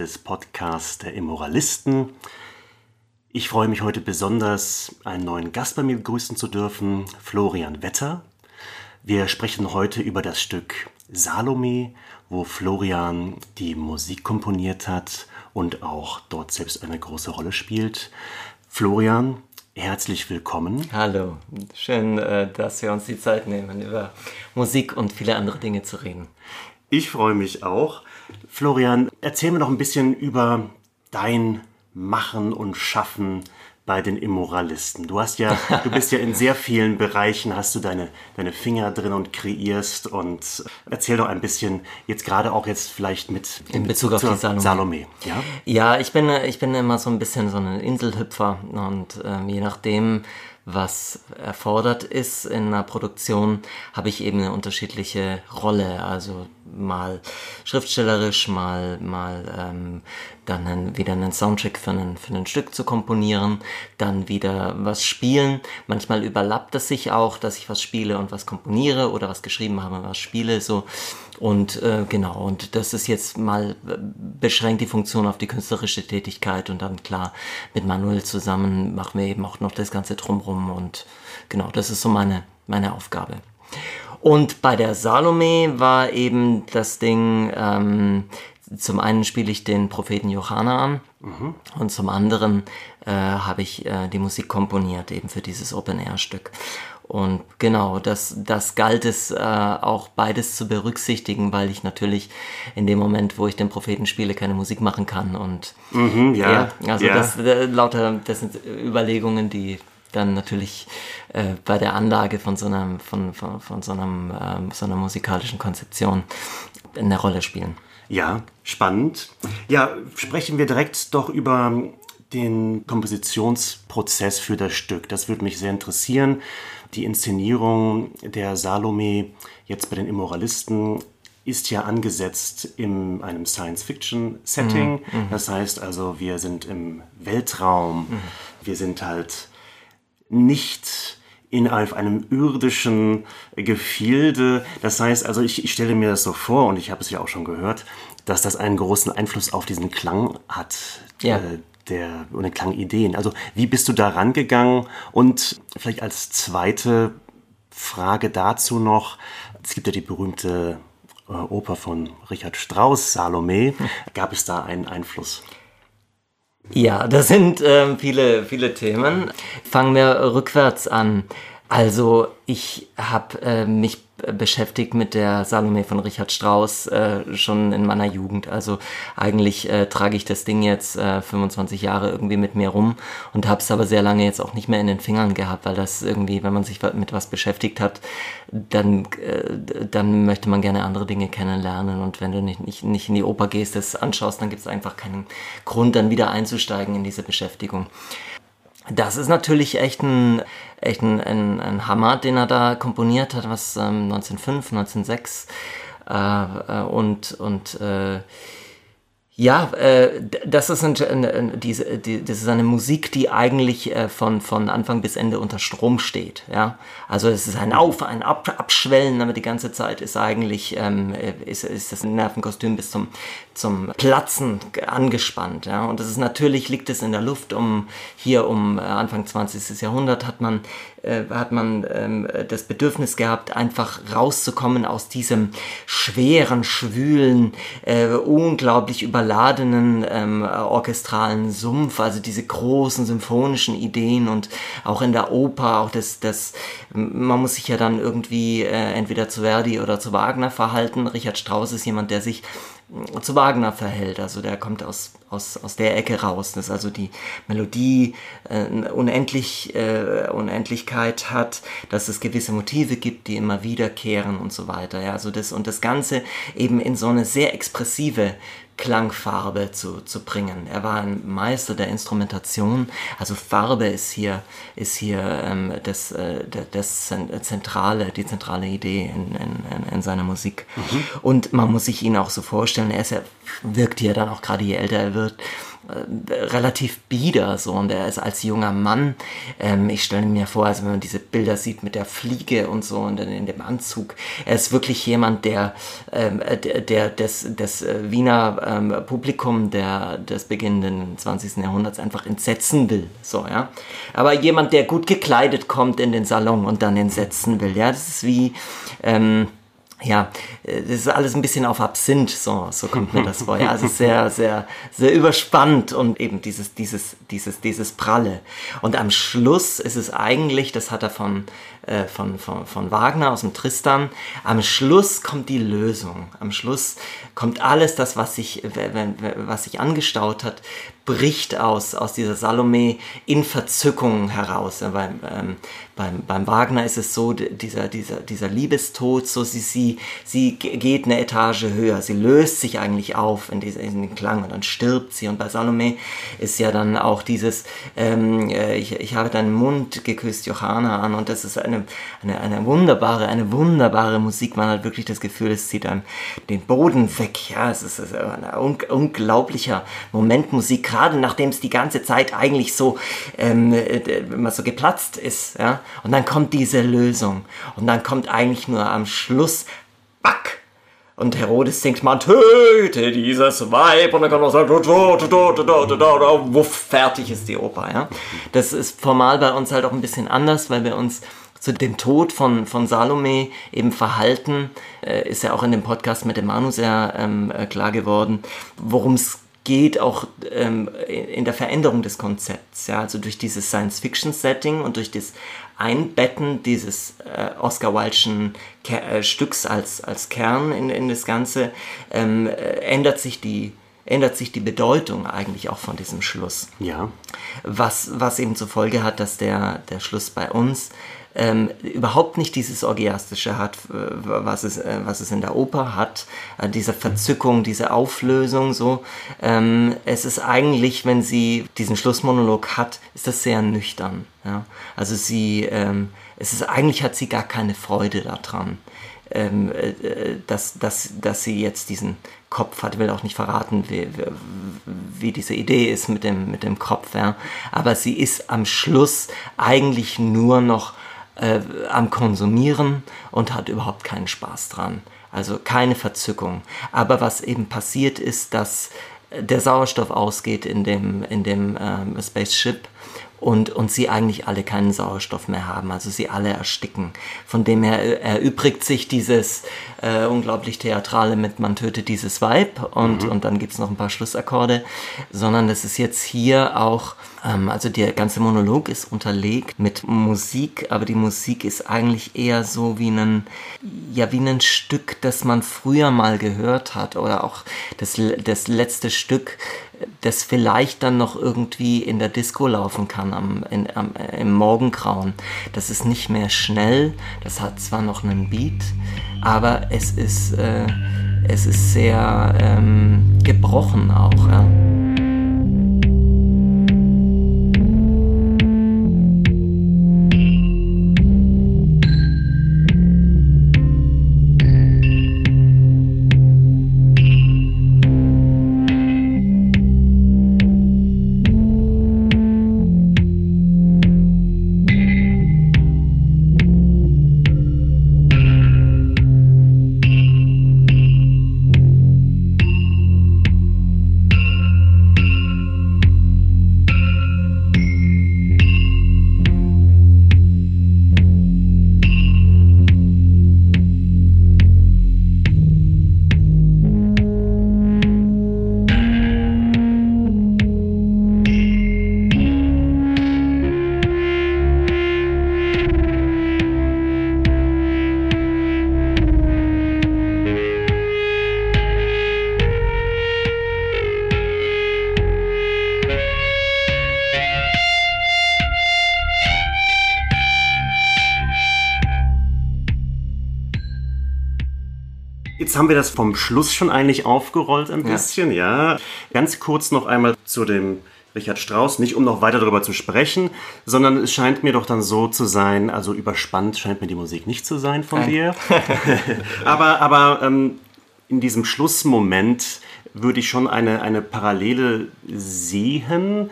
des Podcasts der Immoralisten. Ich freue mich heute besonders, einen neuen Gast bei mir begrüßen zu dürfen, Florian Wetter. Wir sprechen heute über das Stück Salome, wo Florian die Musik komponiert hat und auch dort selbst eine große Rolle spielt. Florian, herzlich willkommen. Hallo, schön, äh, dass wir uns die Zeit nehmen, über Musik und viele andere Dinge zu reden. Ich freue mich auch. Florian, erzähl mir noch ein bisschen über dein Machen und Schaffen bei den Immoralisten. Du hast ja, du bist ja in sehr vielen Bereichen, hast du deine, deine Finger drin und kreierst und erzähl doch ein bisschen, jetzt gerade auch jetzt vielleicht mit in Bezug auf die Salome. Salome. Ja, ja ich, bin, ich bin immer so ein bisschen so ein Inselhüpfer und ähm, je nachdem, was erfordert ist in einer Produktion, habe ich eben eine unterschiedliche Rolle. Also mal schriftstellerisch, mal, mal ähm, dann einen, wieder einen Soundtrack für ein, für ein Stück zu komponieren, dann wieder was spielen. Manchmal überlappt es sich auch, dass ich was spiele und was komponiere oder was geschrieben habe und was spiele. So. Und äh, genau, und das ist jetzt mal äh, beschränkt die Funktion auf die künstlerische Tätigkeit und dann klar mit Manuel zusammen machen wir eben auch noch das Ganze drumrum und genau, das ist so meine, meine Aufgabe. Und bei der Salome war eben das Ding, ähm, zum einen spiele ich den Propheten Johanna an mhm. und zum anderen äh, habe ich äh, die Musik komponiert eben für dieses Open-Air-Stück. Und genau, das, das galt es äh, auch beides zu berücksichtigen, weil ich natürlich in dem Moment, wo ich den Propheten spiele, keine Musik machen kann. Und mhm, ja, ja, also ja. das äh, lauter, das sind Überlegungen, die dann natürlich äh, bei der Anlage von so einer, von, von, von so, einem, äh, so einer musikalischen Konzeption eine Rolle spielen. Ja, spannend. Ja, sprechen wir direkt doch über den Kompositionsprozess für das Stück. Das würde mich sehr interessieren. Die Inszenierung der Salome jetzt bei den Immoralisten ist ja angesetzt in einem Science-Fiction-Setting. Mhm, mhm. Das heißt also, wir sind im Weltraum. Mhm. Wir sind halt nicht in einem irdischen Gefilde. Das heißt, also ich, ich stelle mir das so vor, und ich habe es ja auch schon gehört, dass das einen großen Einfluss auf diesen Klang hat, ja. äh, der, und den Klangideen. Also wie bist du da rangegangen? Und vielleicht als zweite Frage dazu noch, es gibt ja die berühmte äh, Oper von Richard Strauss, Salome. Gab es da einen Einfluss? Ja, das sind äh, viele, viele Themen. Fangen wir rückwärts an. Also ich habe äh, mich beschäftigt mit der Salome von Richard Strauss äh, schon in meiner Jugend. Also eigentlich äh, trage ich das Ding jetzt äh, 25 Jahre irgendwie mit mir rum und habe es aber sehr lange jetzt auch nicht mehr in den Fingern gehabt, weil das irgendwie, wenn man sich mit was beschäftigt hat, dann, äh, dann möchte man gerne andere Dinge kennenlernen und wenn du nicht, nicht, nicht in die Oper gehst, das anschaust, dann gibt es einfach keinen Grund, dann wieder einzusteigen in diese Beschäftigung. Das ist natürlich echt ein, echt ein, ein, ein Hammer, den er da komponiert hat, was ähm, 1905, 1906 äh, äh, und, und äh, ja, äh, das, ist ein, ein, diese, die, das ist eine Musik, die eigentlich äh, von, von Anfang bis Ende unter Strom steht. Ja? Also es ist ein Auf, ein Ab, Abschwellen, aber die ganze Zeit ist eigentlich ähm, ist, ist das Nervenkostüm bis zum, zum Platzen angespannt. Ja? Und das ist natürlich, liegt es in der Luft. Um Hier um äh, Anfang 20. Jahrhundert hat man äh, hat man ähm, das Bedürfnis gehabt, einfach rauszukommen aus diesem schweren, schwülen, äh, unglaublich überladenen ähm, orchestralen Sumpf, also diese großen symphonischen Ideen und auch in der Oper, auch das, das man muss sich ja dann irgendwie äh, entweder zu Verdi oder zu Wagner verhalten. Richard Strauss ist jemand, der sich zu Wagner verhält. Also der kommt aus, aus, aus der Ecke raus, dass also die Melodie äh, Unendlich, äh, Unendlichkeit hat, dass es gewisse Motive gibt, die immer wiederkehren und so weiter. Ja, also das, und das Ganze eben in so eine sehr expressive Klangfarbe zu, zu bringen. Er war ein Meister der Instrumentation, also Farbe ist hier, ist hier ähm, das, äh, das zentrale, die zentrale Idee in, in, in seiner Musik. Mhm. Und man muss sich ihn auch so vorstellen, er, ist ja, wirkt hier dann auch gerade, je älter er wird, relativ bieder so und er ist als junger Mann, ähm, ich stelle mir vor, also wenn man diese Bilder sieht mit der Fliege und so und in, in dem Anzug, er ist wirklich jemand, der, ähm, der, der das, das äh, Wiener ähm, Publikum der, des beginnenden 20. Jahrhunderts einfach entsetzen will, so, ja. Aber jemand, der gut gekleidet kommt in den Salon und dann entsetzen will, ja, das ist wie, ähm, ja, äh, das ist alles ein bisschen auf Absinth, so, so kommt mir das vor. Ja, also sehr, sehr, sehr überspannt und eben dieses, dieses, dieses, dieses Pralle. Und am Schluss ist es eigentlich, das hat er von, äh, von, von, von Wagner aus dem Tristan, am Schluss kommt die Lösung. Am Schluss kommt alles das, was sich, was sich angestaut hat, bricht aus, aus dieser Salome in Verzückung heraus. Ja, beim, ähm, beim, beim Wagner ist es so, dieser, dieser, dieser Liebestod, so sie, sie, sie geht eine Etage höher, sie löst sich eigentlich auf in, diese, in den Klang und dann stirbt sie. Und bei Salome ist ja dann auch dieses, ähm, äh, ich, ich habe deinen Mund geküsst, Johanna an und das ist eine, eine, eine wunderbare, eine wunderbare Musik. Man hat wirklich das Gefühl, es zieht dann den Boden weg. Ja, es ist ein un unglaublicher Moment Musik, gerade nachdem es die ganze Zeit eigentlich so, ähm, äh, so geplatzt ist. Ja? Und dann kommt diese Lösung. Und dann kommt eigentlich nur am Schluss, back! Und Herodes singt, man töte dieses Weib. Und dann kann man sagen, wuff, fertig ist die Oper. Ja? Das ist formal bei uns halt auch ein bisschen anders, weil wir uns zu dem Tod von, von Salome eben verhalten, äh, ist ja auch in dem Podcast mit dem Manu sehr ähm, äh, klar geworden, worum es geht auch ähm, in der Veränderung des Konzepts. Ja? Also durch dieses Science-Fiction-Setting und durch das Einbetten dieses äh, Oscar Wilde'schen äh, Stücks als, als Kern in, in das Ganze ähm, äh, ändert sich die ändert sich die Bedeutung eigentlich auch von diesem Schluss. Ja. Was, was eben zur Folge hat, dass der, der Schluss bei uns ähm, überhaupt nicht dieses Orgiastische hat, äh, was es, äh, was es in der Oper hat, äh, diese Verzückung, diese Auflösung so. Ähm, es ist eigentlich, wenn sie diesen Schlussmonolog hat, ist das sehr nüchtern. Ja? Also sie, ähm, es ist eigentlich hat sie gar keine Freude daran. Ähm, äh, dass, dass, dass sie jetzt diesen Kopf hat, will auch nicht verraten, wie, wie diese Idee ist mit dem, mit dem Kopf, ja. aber sie ist am Schluss eigentlich nur noch äh, am Konsumieren und hat überhaupt keinen Spaß dran. Also keine Verzückung. Aber was eben passiert ist, dass der Sauerstoff ausgeht in dem, in dem ähm, Spaceship und, und sie eigentlich alle keinen Sauerstoff mehr haben, also sie alle ersticken. Von dem her erübrigt sich dieses äh, unglaublich Theatrale mit Man tötet dieses Weib und, mhm. und dann gibt's noch ein paar Schlussakkorde, sondern das ist jetzt hier auch, ähm, also der ganze Monolog ist unterlegt mit Musik, aber die Musik ist eigentlich eher so wie ein, ja, wie ein Stück, das man früher mal gehört hat oder auch das, das letzte Stück, das vielleicht dann noch irgendwie in der Disco laufen kann am, in, am, im Morgengrauen. Das ist nicht mehr schnell, das hat zwar noch einen Beat, aber es ist, äh, es ist sehr ähm, gebrochen auch. Ja. Jetzt haben wir das vom Schluss schon eigentlich aufgerollt ein bisschen, ja. ja. Ganz kurz noch einmal zu dem Richard Strauss, nicht um noch weiter darüber zu sprechen, sondern es scheint mir doch dann so zu sein, also überspannt scheint mir die Musik nicht zu sein von Nein. dir. aber aber ähm, in diesem Schlussmoment würde ich schon eine, eine Parallele sehen,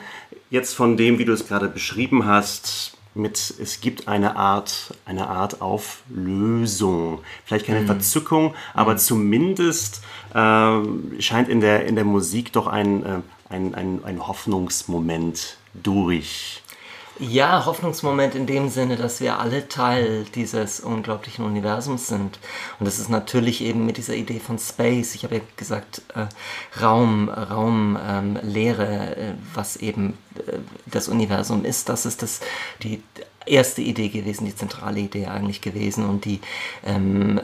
jetzt von dem, wie du es gerade beschrieben hast, mit es gibt eine Art, eine Art Auflösung. Vielleicht keine mhm. Verzückung, aber mhm. zumindest äh, scheint in der, in der Musik doch ein, äh, ein, ein, ein Hoffnungsmoment durch. Ja, Hoffnungsmoment in dem Sinne, dass wir alle Teil dieses unglaublichen Universums sind. Und das ist natürlich eben mit dieser Idee von Space. Ich habe ja gesagt, äh, Raum, Raum, ähm, Leere, äh, was eben äh, das Universum ist. Das ist das, die erste Idee gewesen, die zentrale Idee eigentlich gewesen. Und die, ähm,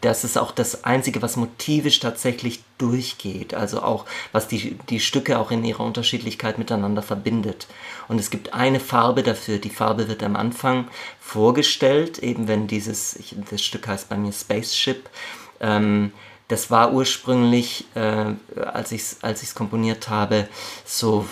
das ist auch das Einzige, was motivisch tatsächlich durchgeht. Also auch, was die, die Stücke auch in ihrer Unterschiedlichkeit miteinander verbindet. Und es gibt eine Farbe dafür. Die Farbe wird am Anfang vorgestellt, eben wenn dieses, das Stück heißt bei mir Spaceship. Ähm, das war ursprünglich, äh, als ich es als komponiert habe, so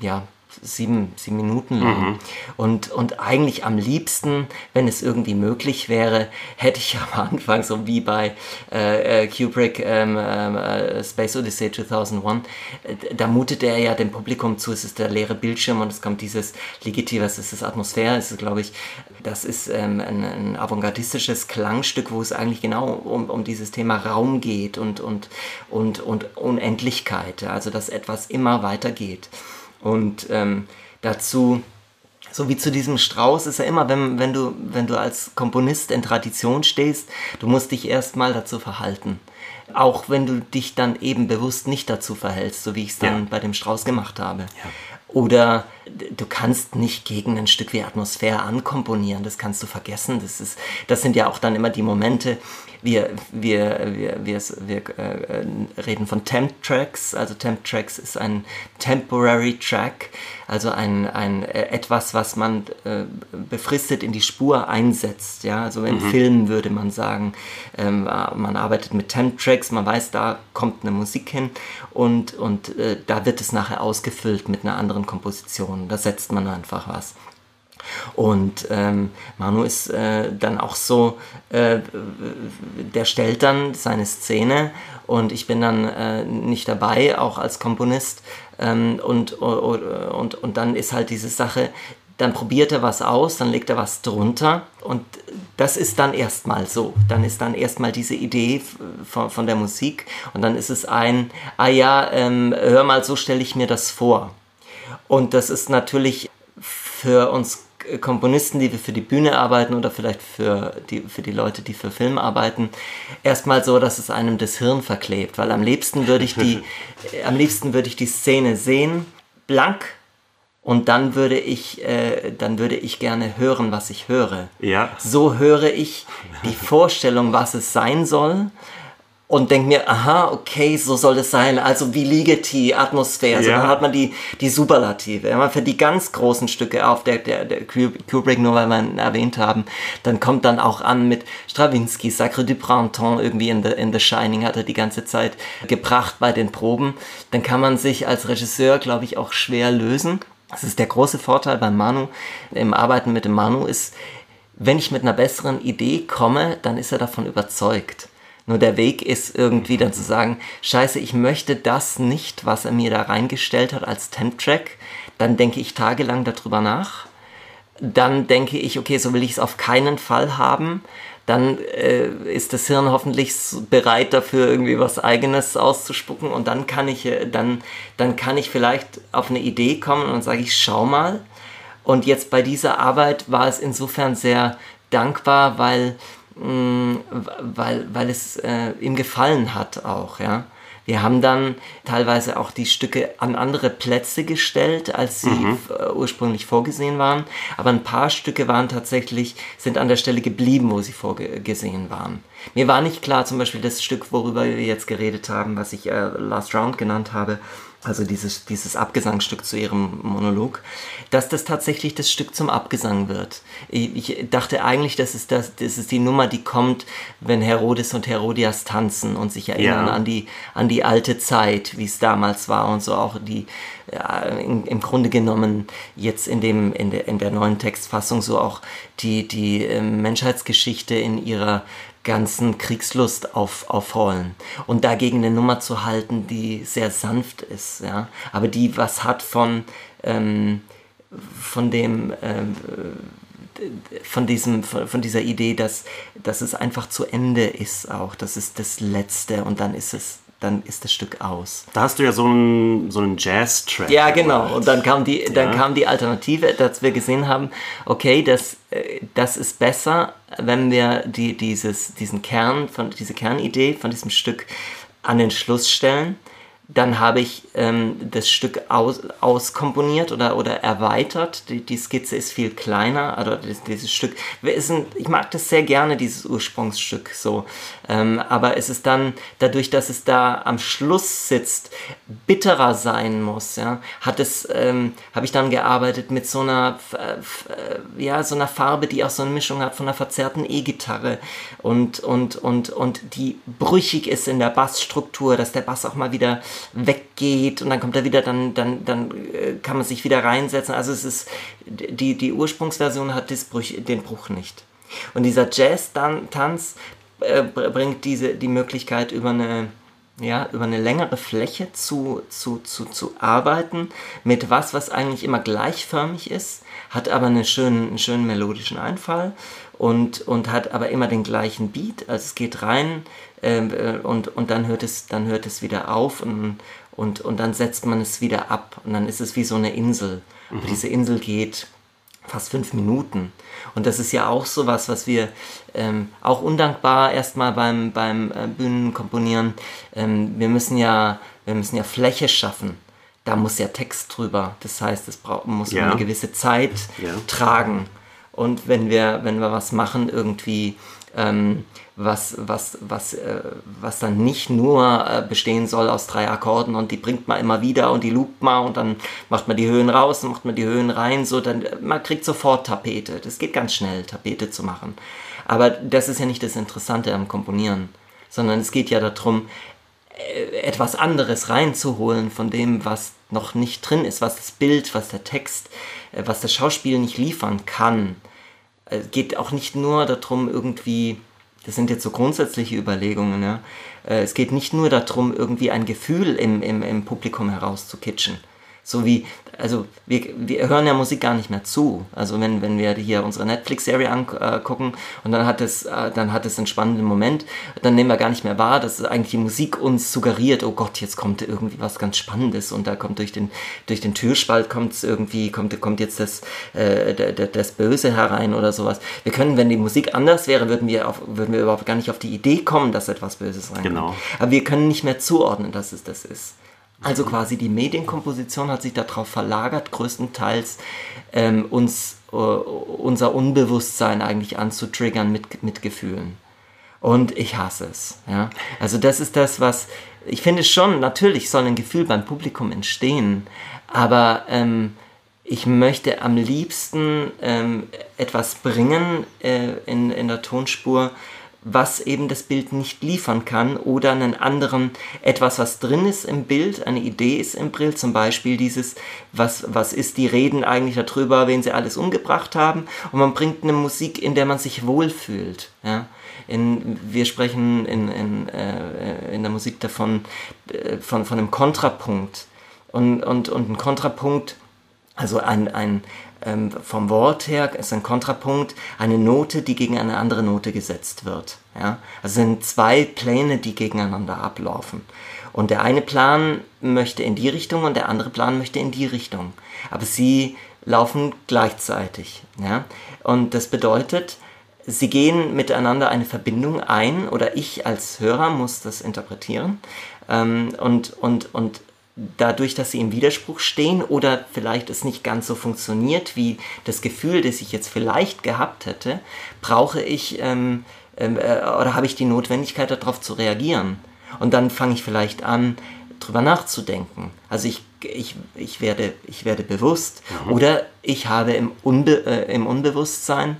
ja, sieben, sieben Minuten lang. Mhm. Und, und eigentlich am liebsten, wenn es irgendwie möglich wäre, hätte ich am Anfang, so wie bei äh, äh Kubrick ähm, äh, Space Odyssey 2001, äh, da mutet er ja dem Publikum zu, es ist der leere Bildschirm und es kommt dieses Legitive, es ist Atmosphäre, es ist, glaube ich, das ist ähm, ein, ein avantgardistisches Klangstück, wo es eigentlich genau um, um dieses Thema Raum geht und, und, und, und Unendlichkeit, also dass etwas immer weitergeht. Und ähm, dazu, so wie zu diesem Strauß, ist ja immer, wenn, wenn, du, wenn du als Komponist in Tradition stehst, du musst dich erstmal dazu verhalten. Auch wenn du dich dann eben bewusst nicht dazu verhältst, so wie ich es dann ja. bei dem Strauß gemacht habe. Ja. Oder du kannst nicht gegen ein Stück wie Atmosphäre ankomponieren, das kannst du vergessen. Das, ist, das sind ja auch dann immer die Momente, wir, wir, wir, wir, wir äh, reden von Temp Tracks. Also Temp Tracks ist ein Temporary Track, also ein, ein äh, etwas, was man äh, befristet in die Spur einsetzt. Ja, also in mhm. Filmen würde man sagen, ähm, man arbeitet mit Temp Tracks, man weiß, da kommt eine Musik hin und, und äh, da wird es nachher ausgefüllt mit einer anderen Komposition. Da setzt man einfach was. Und ähm, Manu ist äh, dann auch so, äh, der stellt dann seine Szene und ich bin dann äh, nicht dabei, auch als Komponist. Ähm, und, und, und dann ist halt diese Sache, dann probiert er was aus, dann legt er was drunter und das ist dann erstmal so. Dann ist dann erstmal diese Idee von, von der Musik und dann ist es ein, ah ja, ähm, hör mal, so stelle ich mir das vor. Und das ist natürlich für uns Komponisten, die wir für die Bühne arbeiten oder vielleicht für die, für die Leute, die für Film arbeiten, erstmal so, dass es einem das Hirn verklebt. Weil am liebsten würde ich die, am liebsten würde ich die Szene sehen, blank, und dann würde ich, äh, dann würde ich gerne hören, was ich höre. Ja. So höre ich die Vorstellung, was es sein soll und denke mir, aha, okay, so soll es sein. Also wie Ligeti, Atmosphäre. Also ja. dann hat man die, die Superlative. Ja, für die ganz großen Stücke auf der, der, der Kubrick, nur weil wir ihn erwähnt haben, dann kommt dann auch an mit Stravinsky, Sacre du Printemps, irgendwie in The, in The Shining hat er die ganze Zeit gebracht bei den Proben. Dann kann man sich als Regisseur, glaube ich, auch schwer lösen. Das ist der große Vorteil beim Manu, im Arbeiten mit dem Manu ist, wenn ich mit einer besseren Idee komme, dann ist er davon überzeugt. Nur der Weg ist irgendwie dann zu sagen, scheiße, ich möchte das nicht, was er mir da reingestellt hat als Temp-Track. Dann denke ich tagelang darüber nach. Dann denke ich, okay, so will ich es auf keinen Fall haben. Dann äh, ist das Hirn hoffentlich bereit dafür, irgendwie was Eigenes auszuspucken. Und dann kann ich, äh, dann, dann kann ich vielleicht auf eine Idee kommen und sage ich, schau mal. Und jetzt bei dieser Arbeit war es insofern sehr dankbar, weil Mm, weil, weil es äh, ihm gefallen hat auch, ja. Wir haben dann teilweise auch die Stücke an andere Plätze gestellt, als sie mhm. ursprünglich vorgesehen waren. Aber ein paar Stücke waren tatsächlich, sind an der Stelle geblieben, wo sie vorgesehen waren. Mir war nicht klar, zum Beispiel das Stück, worüber wir jetzt geredet haben, was ich äh, Last Round genannt habe, also dieses, dieses Abgesangstück zu ihrem Monolog, dass das tatsächlich das Stück zum Abgesang wird. Ich, dachte eigentlich, das ist, das, das ist die Nummer, die kommt, wenn Herodes und Herodias tanzen und sich erinnern ja. an, die, an die alte Zeit, wie es damals war und so auch die, ja, in, im Grunde genommen jetzt in, dem, in, der, in der neuen Textfassung so auch die, die äh, Menschheitsgeschichte in ihrer ganzen Kriegslust auf, aufrollen und dagegen eine Nummer zu halten, die sehr sanft ist, ja, aber die was hat von, ähm, von dem, ähm, von diesem, von dieser Idee, dass, dass es einfach zu Ende ist auch, das ist das Letzte und dann ist es dann ist das Stück aus. Da hast du ja so einen, so einen Jazz-Track. Ja, genau. Und dann kam die, dann kam die Alternative, dass wir gesehen haben, okay, das, äh, das ist besser, wenn wir die, dieses, diesen Kern, von, diese Kernidee von diesem Stück an den Schluss stellen dann habe ich ähm, das Stück aus, auskomponiert oder, oder erweitert. Die, die Skizze ist viel kleiner, also das, dieses Stück. Ein, ich mag das sehr gerne, dieses Ursprungsstück so. Ähm, aber es ist dann, dadurch, dass es da am Schluss sitzt, bitterer sein muss, ja, hat es, ähm, habe ich dann gearbeitet mit so einer, äh, ja, so einer Farbe, die auch so eine Mischung hat von einer verzerrten E-Gitarre und, und, und, und die brüchig ist in der Bassstruktur, dass der Bass auch mal wieder weggeht und dann kommt er wieder, dann, dann, dann äh, kann man sich wieder reinsetzen. Also es ist, die, die Ursprungsversion hat den Bruch nicht. Und dieser Jazz-Tanz äh, bringt diese, die Möglichkeit über eine, ja, über eine längere Fläche zu, zu, zu, zu arbeiten mit was, was eigentlich immer gleichförmig ist, hat aber einen schönen, einen schönen melodischen Einfall und, und hat aber immer den gleichen Beat. Also es geht rein ähm, äh, und, und dann, hört es, dann hört es wieder auf und, und, und dann setzt man es wieder ab und dann ist es wie so eine Insel. Mhm. Und diese Insel geht fast fünf Minuten. Und das ist ja auch so was, was wir ähm, auch undankbar erstmal beim, beim äh, Bühnenkomponieren, ähm, wir müssen ja, wir müssen ja Fläche schaffen. Da muss ja Text drüber. Das heißt, es braucht, muss ja. eine gewisse Zeit ja. tragen. Und wenn wir, wenn wir was machen, irgendwie ähm, was, was, was, äh, was dann nicht nur äh, bestehen soll aus drei Akkorden und die bringt man immer wieder und die loopt man und dann macht man die Höhen raus und macht man die Höhen rein, so dann äh, man kriegt sofort Tapete. Das geht ganz schnell, Tapete zu machen. Aber das ist ja nicht das Interessante am Komponieren, sondern es geht ja darum, äh, etwas anderes reinzuholen von dem, was noch nicht drin ist, was das Bild, was der Text, äh, was das Schauspiel nicht liefern kann. Es geht auch nicht nur darum, irgendwie das sind jetzt so grundsätzliche Überlegungen. Ja. Äh, es geht nicht nur darum, irgendwie ein Gefühl im, im, im Publikum herauszukitschen. So wie, also wir, wir hören ja Musik gar nicht mehr zu. Also wenn, wenn wir hier unsere Netflix-Serie angucken und dann hat es, äh, dann hat es einen spannenden Moment, dann nehmen wir gar nicht mehr wahr, dass eigentlich die Musik uns suggeriert, oh Gott, jetzt kommt irgendwie was ganz Spannendes und da kommt durch den, durch den Türspalt kommt es irgendwie, kommt, kommt jetzt das, äh, das Böse herein oder sowas. Wir können, wenn die Musik anders wäre, würden wir, auf, würden wir überhaupt gar nicht auf die Idee kommen, dass etwas Böses reinkommt. Genau. Aber wir können nicht mehr zuordnen, dass es das ist. Also quasi die Medienkomposition hat sich darauf verlagert, größtenteils ähm, uns äh, unser Unbewusstsein eigentlich anzutriggern mit, mit Gefühlen. Und ich hasse es. Ja? Also das ist das, was ich finde schon, natürlich soll ein Gefühl beim Publikum entstehen, aber ähm, ich möchte am liebsten ähm, etwas bringen äh, in, in der Tonspur, was eben das Bild nicht liefern kann oder einen anderen, etwas, was drin ist im Bild, eine Idee ist im Bild, zum Beispiel dieses, was, was ist, die reden eigentlich darüber, wen sie alles umgebracht haben und man bringt eine Musik, in der man sich wohlfühlt. Ja? In, wir sprechen in, in, äh, in der Musik davon, äh, von, von einem Kontrapunkt und, und, und ein Kontrapunkt, also ein, ein, ähm, vom Wort her ist ein Kontrapunkt eine Note, die gegen eine andere Note gesetzt wird. Ja? Also sind zwei Pläne, die gegeneinander ablaufen. Und der eine Plan möchte in die Richtung und der andere Plan möchte in die Richtung. Aber sie laufen gleichzeitig. Ja? Und das bedeutet, sie gehen miteinander eine Verbindung ein oder ich als Hörer muss das interpretieren. Ähm, und, und, und dadurch, dass sie im Widerspruch stehen oder vielleicht es nicht ganz so funktioniert wie das Gefühl, das ich jetzt vielleicht gehabt hätte, brauche ich ähm, ähm, äh, oder habe ich die Notwendigkeit darauf zu reagieren. Und dann fange ich vielleicht an, drüber nachzudenken. Also ich, ich, ich, werde, ich werde bewusst mhm. oder ich habe im, Unbe äh, im Unbewusstsein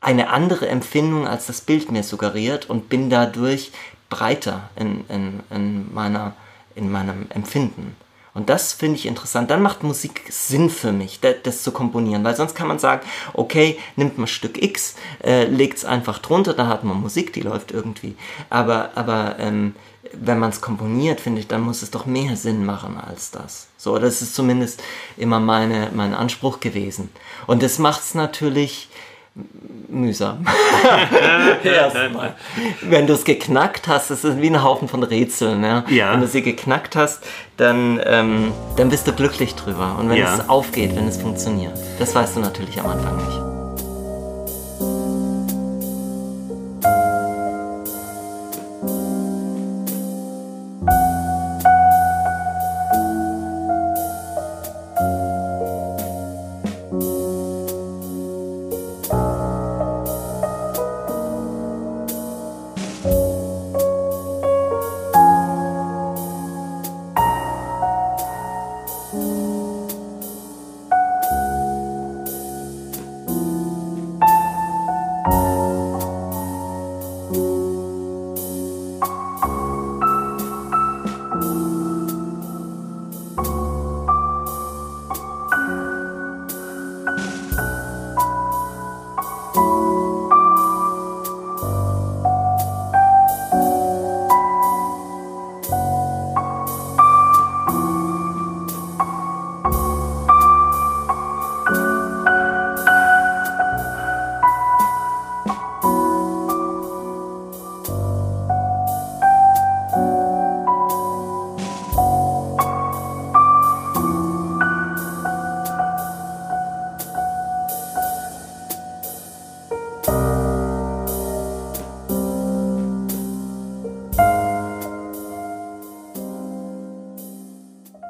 eine andere Empfindung, als das Bild mir suggeriert und bin dadurch breiter in, in, in meiner in meinem Empfinden. Und das finde ich interessant. Dann macht Musik Sinn für mich, das, zu komponieren. Weil sonst kann man sagen, okay, nimmt man Stück X, äh, legt es einfach drunter, da hat man Musik, die läuft irgendwie. Aber, aber ähm, wenn man es komponiert, finde ich, dann muss es doch mehr Sinn machen als das. So, das ist zumindest immer meine, mein Anspruch gewesen. Und das macht es natürlich mühsam. Erstmal. Wenn du es geknackt hast, das ist wie ein Haufen von Rätseln. Ja? ja. Wenn du sie geknackt hast, dann, ähm, dann bist du glücklich drüber. Und wenn ja. es aufgeht, wenn es funktioniert. Das weißt du natürlich am Anfang nicht.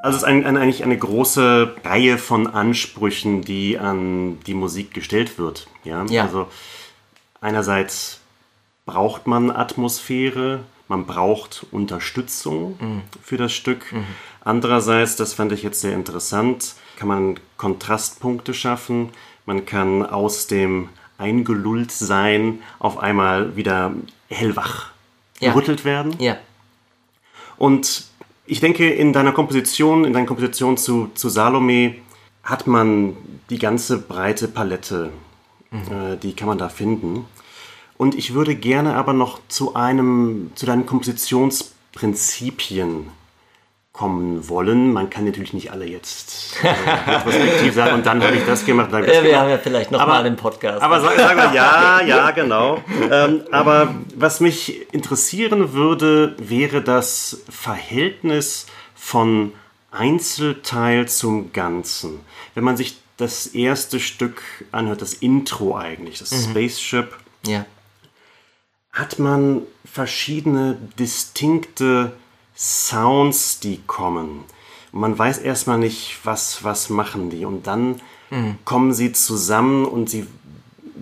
Also es ist ein, ein, eigentlich eine große Reihe von Ansprüchen, die an die Musik gestellt wird. Ja? ja. Also einerseits braucht man Atmosphäre, man braucht Unterstützung mhm. für das Stück. Mhm. Andererseits, das fand ich jetzt sehr interessant, kann man Kontrastpunkte schaffen. Man kann aus dem eingelullt sein auf einmal wieder hellwach ja. gerüttelt werden. Ja. Und ich denke, in deiner Komposition, in deiner Komposition zu, zu Salome hat man die ganze breite Palette, mhm. äh, die kann man da finden. Und ich würde gerne aber noch zu einem, zu deinen Kompositionsprinzipien kommen wollen. Man kann natürlich nicht alle jetzt äh, retrospektiv sagen und dann habe ich das gemacht. Das ja, wir haben ja vielleicht noch aber, mal den Podcast. Aber sagen sag wir, ja, ja, genau. Ähm, aber was mich interessieren würde, wäre das Verhältnis von Einzelteil zum Ganzen. Wenn man sich das erste Stück anhört, das Intro eigentlich, das mhm. Spaceship, ja. hat man verschiedene distinkte Sounds, die kommen. Und man weiß erstmal nicht, was, was machen die. Und dann mhm. kommen sie zusammen und sie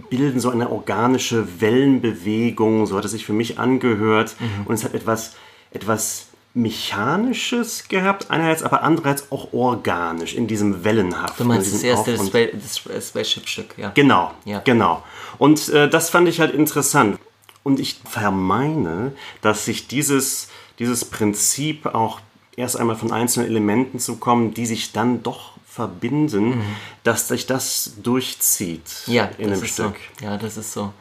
bilden so eine organische Wellenbewegung, so hat es sich für mich angehört. Mhm. Und es hat etwas, etwas Mechanisches gehabt, einerseits, aber andererseits auch organisch in diesem Wellenhaft. Du meinst das erste Spaceship-Stück, ja. Genau, ja. genau. Und äh, das fand ich halt interessant. Und ich vermeine, dass sich dieses dieses Prinzip auch erst einmal von einzelnen Elementen zu kommen, die sich dann doch verbinden, mhm. dass sich das durchzieht ja, in einem Stück. So. Ja, das ist so.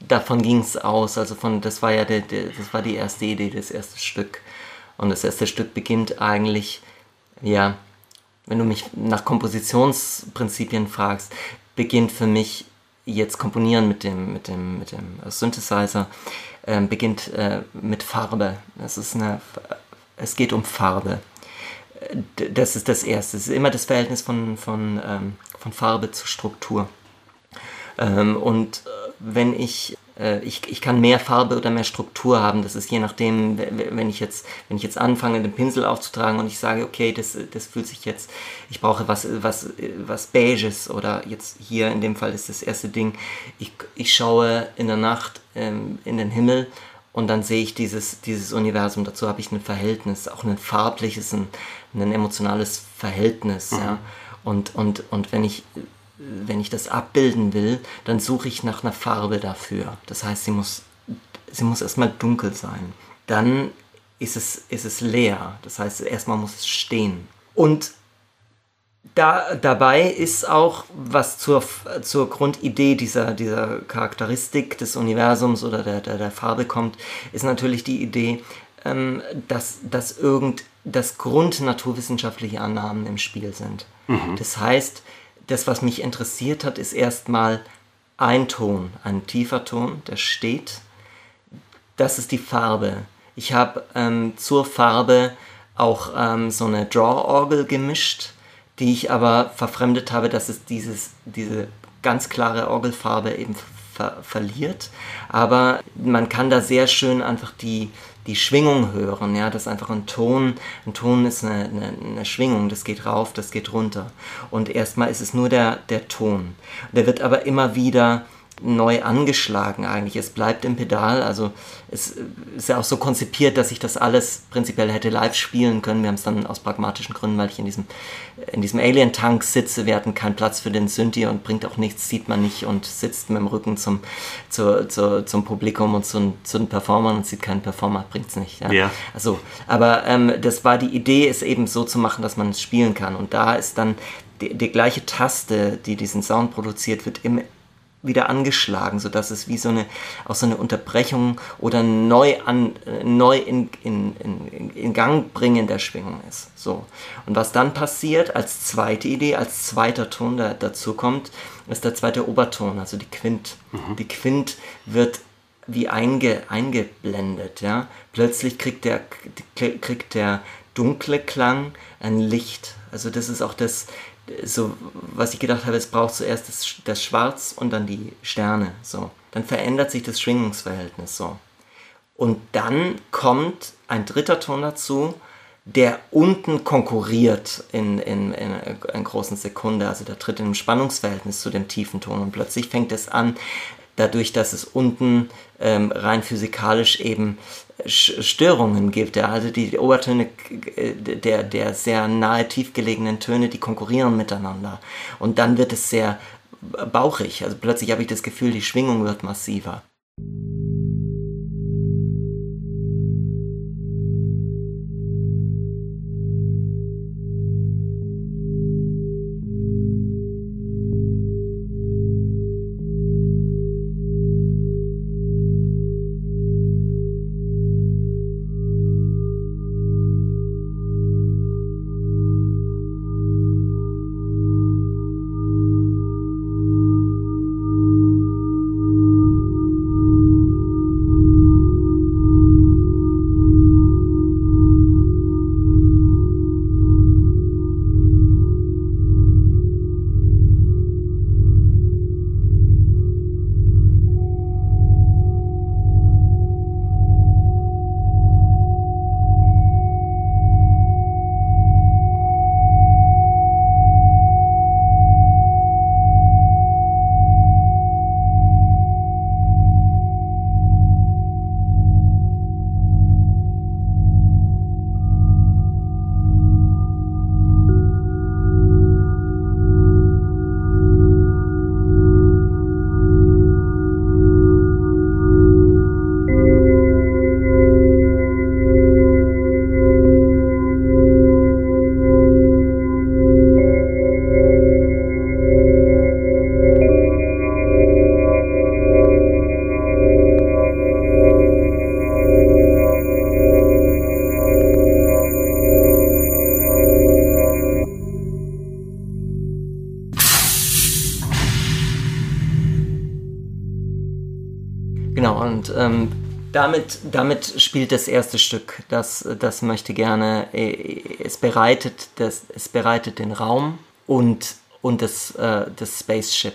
Davon ging es aus. Also von, das war ja der, der, das war die erste Idee, das erste Stück. Und das erste Stück beginnt eigentlich, ja, wenn du mich nach Kompositionsprinzipien fragst, beginnt für mich jetzt Komponieren mit dem, mit dem, mit dem Synthesizer äh, beginnt äh, mit Farbe. Das ist eine, es geht um Farbe. Das ist das Erste. Es ist immer das Verhältnis von, von, ähm, von Farbe zu Struktur. Ähm, und äh, wenn ich ich, ich kann mehr Farbe oder mehr Struktur haben. Das ist je nachdem, wenn ich jetzt, wenn ich jetzt anfange, den Pinsel aufzutragen und ich sage, okay, das, das fühlt sich jetzt, ich brauche was, was, was Beiges oder jetzt hier in dem Fall ist das erste Ding, ich, ich schaue in der Nacht ähm, in den Himmel und dann sehe ich dieses, dieses Universum. Dazu habe ich ein Verhältnis, auch ein farbliches, ein, ein emotionales Verhältnis. Mhm. Ja. Und, und, und wenn ich wenn ich das abbilden will, dann suche ich nach einer Farbe dafür. Das heißt, sie muss, sie muss erstmal dunkel sein. Dann ist es, ist es leer. Das heißt, erstmal muss es stehen. Und da, dabei ist auch, was zur, zur Grundidee dieser, dieser Charakteristik des Universums oder der, der, der Farbe kommt, ist natürlich die Idee, ähm, dass, dass irgend dass grundnaturwissenschaftliche Annahmen im Spiel sind. Mhm. Das heißt, das, was mich interessiert hat, ist erstmal ein Ton, ein tiefer Ton, der steht. Das ist die Farbe. Ich habe ähm, zur Farbe auch ähm, so eine Draw-Orgel gemischt, die ich aber verfremdet habe, dass es dieses, diese ganz klare Orgelfarbe eben ver verliert. Aber man kann da sehr schön einfach die, die Schwingung hören. Ja, das ist einfach ein Ton. Ein Ton ist eine, eine, eine, Schwingung, das geht rauf, das geht runter. Und erstmal ist es nur der, der Ton. Der wird aber immer wieder neu angeschlagen eigentlich. Es bleibt im Pedal, also es ist ja auch so konzipiert, dass ich das alles prinzipiell hätte live spielen können. Wir haben es dann aus pragmatischen Gründen, weil ich in diesem, in diesem Alien-Tank sitze. Wir hatten keinen Platz für den Synthi und bringt auch nichts, sieht man nicht und sitzt mit dem Rücken zum, zu, zu, zum Publikum und zu, zu den Performern und sieht keinen Performer, bringt es nicht. Ja. ja. Also, aber ähm, das war die Idee, es eben so zu machen, dass man es spielen kann. Und da ist dann die, die, gleiche Taste, die diesen Sound produziert, wird im wieder angeschlagen, sodass es wie so eine, auch so eine Unterbrechung oder neu, an, neu in, in, in, in Gang bringen der Schwingung ist. So. Und was dann passiert als zweite Idee, als zweiter Ton, der dazu kommt, ist der zweite Oberton, also die Quint. Mhm. Die Quint wird wie einge, eingeblendet. Ja? Plötzlich kriegt der, kriegt der dunkle Klang ein Licht. Also das ist auch das, so, was ich gedacht habe, es braucht zuerst das, das Schwarz und dann die Sterne. So. Dann verändert sich das Schwingungsverhältnis so. Und dann kommt ein dritter Ton dazu, der unten konkurriert in, in, in einer großen Sekunde. Also der tritt in einem Spannungsverhältnis zu dem tiefen Ton. Und plötzlich fängt es an, dadurch, dass es unten ähm, rein physikalisch eben Störungen gibt. Ja? Also die Obertöne der, der sehr nahe tief gelegenen Töne, die konkurrieren miteinander. Und dann wird es sehr bauchig. Also plötzlich habe ich das Gefühl, die Schwingung wird massiver. Damit, damit spielt das erste Stück. Das, das möchte gerne, äh, es bereitet, das, es bereitet den Raum und, und das, äh, das Spaceship.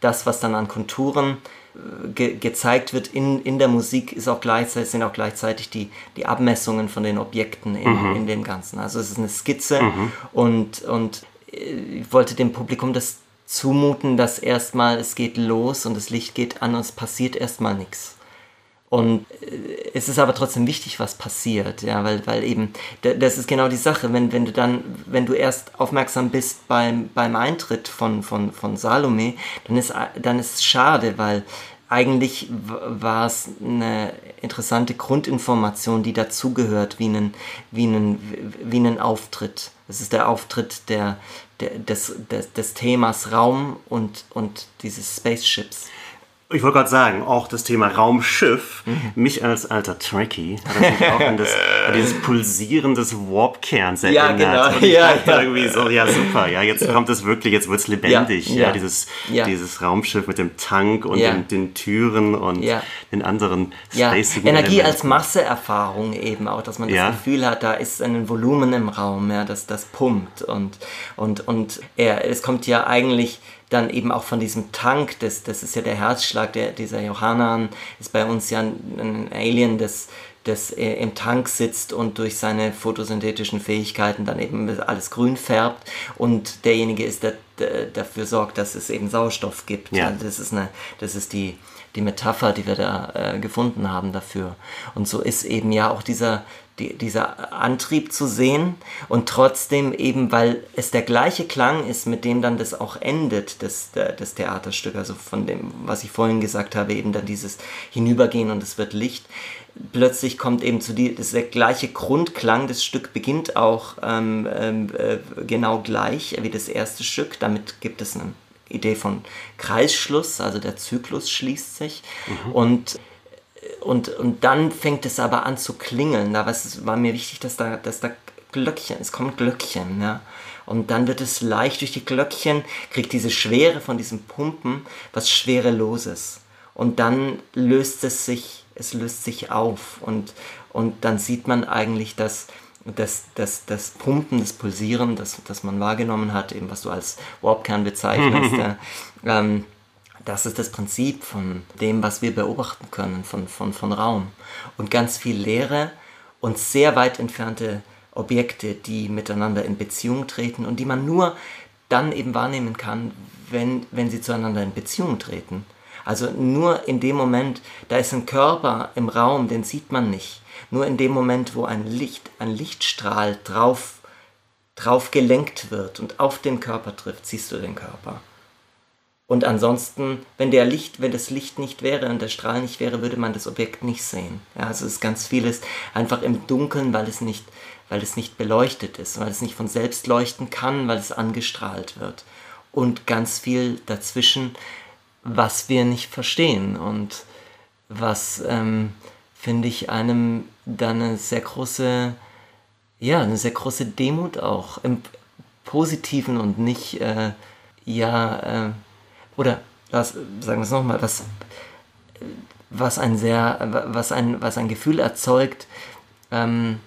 Das, was dann an Konturen äh, ge gezeigt wird in, in der Musik, ist auch gleichzeitig, sind auch gleichzeitig die, die Abmessungen von den Objekten in, mhm. in dem Ganzen. Also es ist eine Skizze mhm. und, und ich wollte dem Publikum das zumuten, dass erstmal es geht los und das Licht geht an und es passiert erstmal nichts. Und äh, es ist aber trotzdem wichtig, was passiert, ja, weil, weil eben, das ist genau die Sache, wenn, wenn du dann, wenn du erst aufmerksam bist beim, beim Eintritt von, von, von Salome, dann ist, dann ist es schade, weil eigentlich war es eine interessante Grundinformation, die dazugehört, wie einen, wie, einen, wie einen Auftritt. Es ist der Auftritt der, der, des, des, des Themas Raum und, und dieses Spaceships. Ich wollte gerade sagen, auch das Thema Raumschiff, mich als alter Trekkie hat das mich auch an, das, an dieses Pulsieren des Warp-Kerns erinnert. Ja, genau. Und ich ja, ja. irgendwie so, ja super, ja, jetzt kommt es wirklich, jetzt wird es lebendig, ja, ja, dieses, dieses Raumschiff mit dem Tank und den, den, Türen und den anderen ja. Energie Elementen. als Masseerfahrung eben auch, dass man das Gefühl hat, da ist ein Volumen im Raum, ja, das, das pumpt und, und, und er, es kommt ja eigentlich dann eben auch von diesem Tank, das, das ist ja der Herzschlag, der, dieser Johannan ist bei uns ja ein, Alien, das, das im Tank sitzt und durch seine photosynthetischen Fähigkeiten dann eben alles grün färbt und derjenige ist, der, der dafür sorgt, dass es eben Sauerstoff gibt. Ja. Also das ist, eine, das ist die, die Metapher, die wir da äh, gefunden haben dafür. Und so ist eben ja auch dieser, die, dieser Antrieb zu sehen und trotzdem eben, weil es der gleiche Klang ist, mit dem dann das auch endet, das, das Theaterstück, also von dem, was ich vorhin gesagt habe, eben dann dieses Hinübergehen und es wird Licht. Plötzlich kommt eben zu die, das der gleiche Grundklang, das Stück beginnt auch ähm, äh, genau gleich wie das erste Stück, damit gibt es eine Idee von Kreisschluss, also der Zyklus schließt sich mhm. und und, und dann fängt es aber an zu klingeln. Da war mir wichtig, dass da, dass da Glöckchen, es kommt Glöckchen, ja. Und dann wird es leicht durch die Glöckchen, kriegt diese Schwere von diesem Pumpen was Schwereloses. Und dann löst es sich, es löst sich auf. Und, und dann sieht man eigentlich, dass das, das, das Pumpen, das Pulsieren, das, das man wahrgenommen hat, eben was du als Warpkern bezeichnest, ja, ähm, das ist das Prinzip von dem, was wir beobachten können, von, von, von Raum. Und ganz viel Leere und sehr weit entfernte Objekte, die miteinander in Beziehung treten und die man nur dann eben wahrnehmen kann, wenn, wenn sie zueinander in Beziehung treten. Also nur in dem Moment, da ist ein Körper im Raum, den sieht man nicht. Nur in dem Moment, wo ein Licht, ein Lichtstrahl drauf, drauf gelenkt wird und auf den Körper trifft, siehst du den Körper. Und ansonsten, wenn der Licht, wenn das Licht nicht wäre und der Strahl nicht wäre, würde man das Objekt nicht sehen. Ja, also es ist ganz vieles einfach im Dunkeln, weil es nicht, weil es nicht beleuchtet ist, weil es nicht von selbst leuchten kann, weil es angestrahlt wird. Und ganz viel dazwischen, was wir nicht verstehen und was, ähm, finde ich, einem dann eine sehr große, ja, eine sehr große Demut auch im Positiven und nicht, äh, ja, äh, oder was, sagen wir es nochmal, was, was ein sehr, was ein, was ein Gefühl erzeugt, ähm,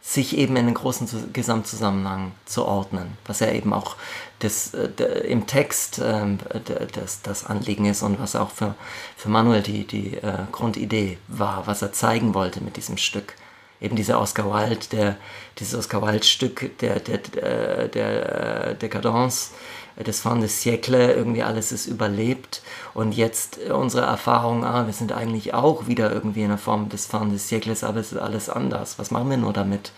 sich eben in den großen Gesamtzusammenhang zu ordnen, was ja eben auch das, äh, im Text äh, das, das Anliegen ist und was auch für, für Manuel die, die äh, Grundidee war, was er zeigen wollte mit diesem Stück. Eben dieser Oscar Wilde, der, dieses Oscar Wilde-Stück der, der, der, der Dekadence, das Fin de Siècle, irgendwie alles ist überlebt und jetzt unsere Erfahrung, ah, wir sind eigentlich auch wieder irgendwie in der Form des Fin de Siècles, aber es ist alles anders. Was machen wir nur damit?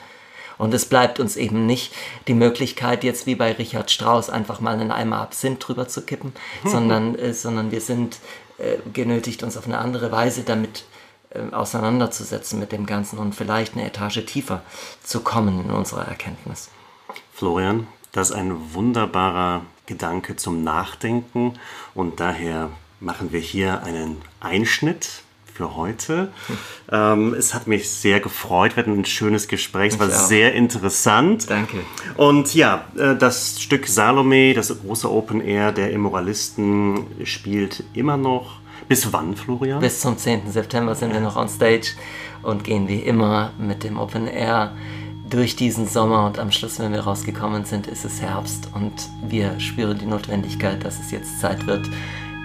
Und es bleibt uns eben nicht die Möglichkeit, jetzt wie bei Richard Strauss einfach mal einen Eimer Absinth drüber zu kippen, sondern, äh, sondern wir sind äh, genötigt, uns auf eine andere Weise damit äh, auseinanderzusetzen mit dem Ganzen und vielleicht eine Etage tiefer zu kommen in unserer Erkenntnis. Florian, das ist ein wunderbarer Gedanke zum Nachdenken und daher machen wir hier einen Einschnitt für heute. Ähm, es hat mich sehr gefreut, wir hatten ein schönes Gespräch, es war sehr interessant. Danke. Und ja, äh, das Stück Salome, das große Open Air der Immoralisten, spielt immer noch. Bis wann, Florian? Bis zum 10. September sind wir noch on stage und gehen wie immer mit dem Open Air durch diesen Sommer und am Schluss, wenn wir rausgekommen sind, ist es Herbst und wir spüren die Notwendigkeit, dass es jetzt Zeit wird,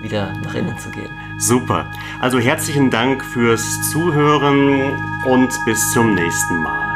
wieder nach innen zu gehen. Super. Also herzlichen Dank fürs Zuhören und bis zum nächsten Mal.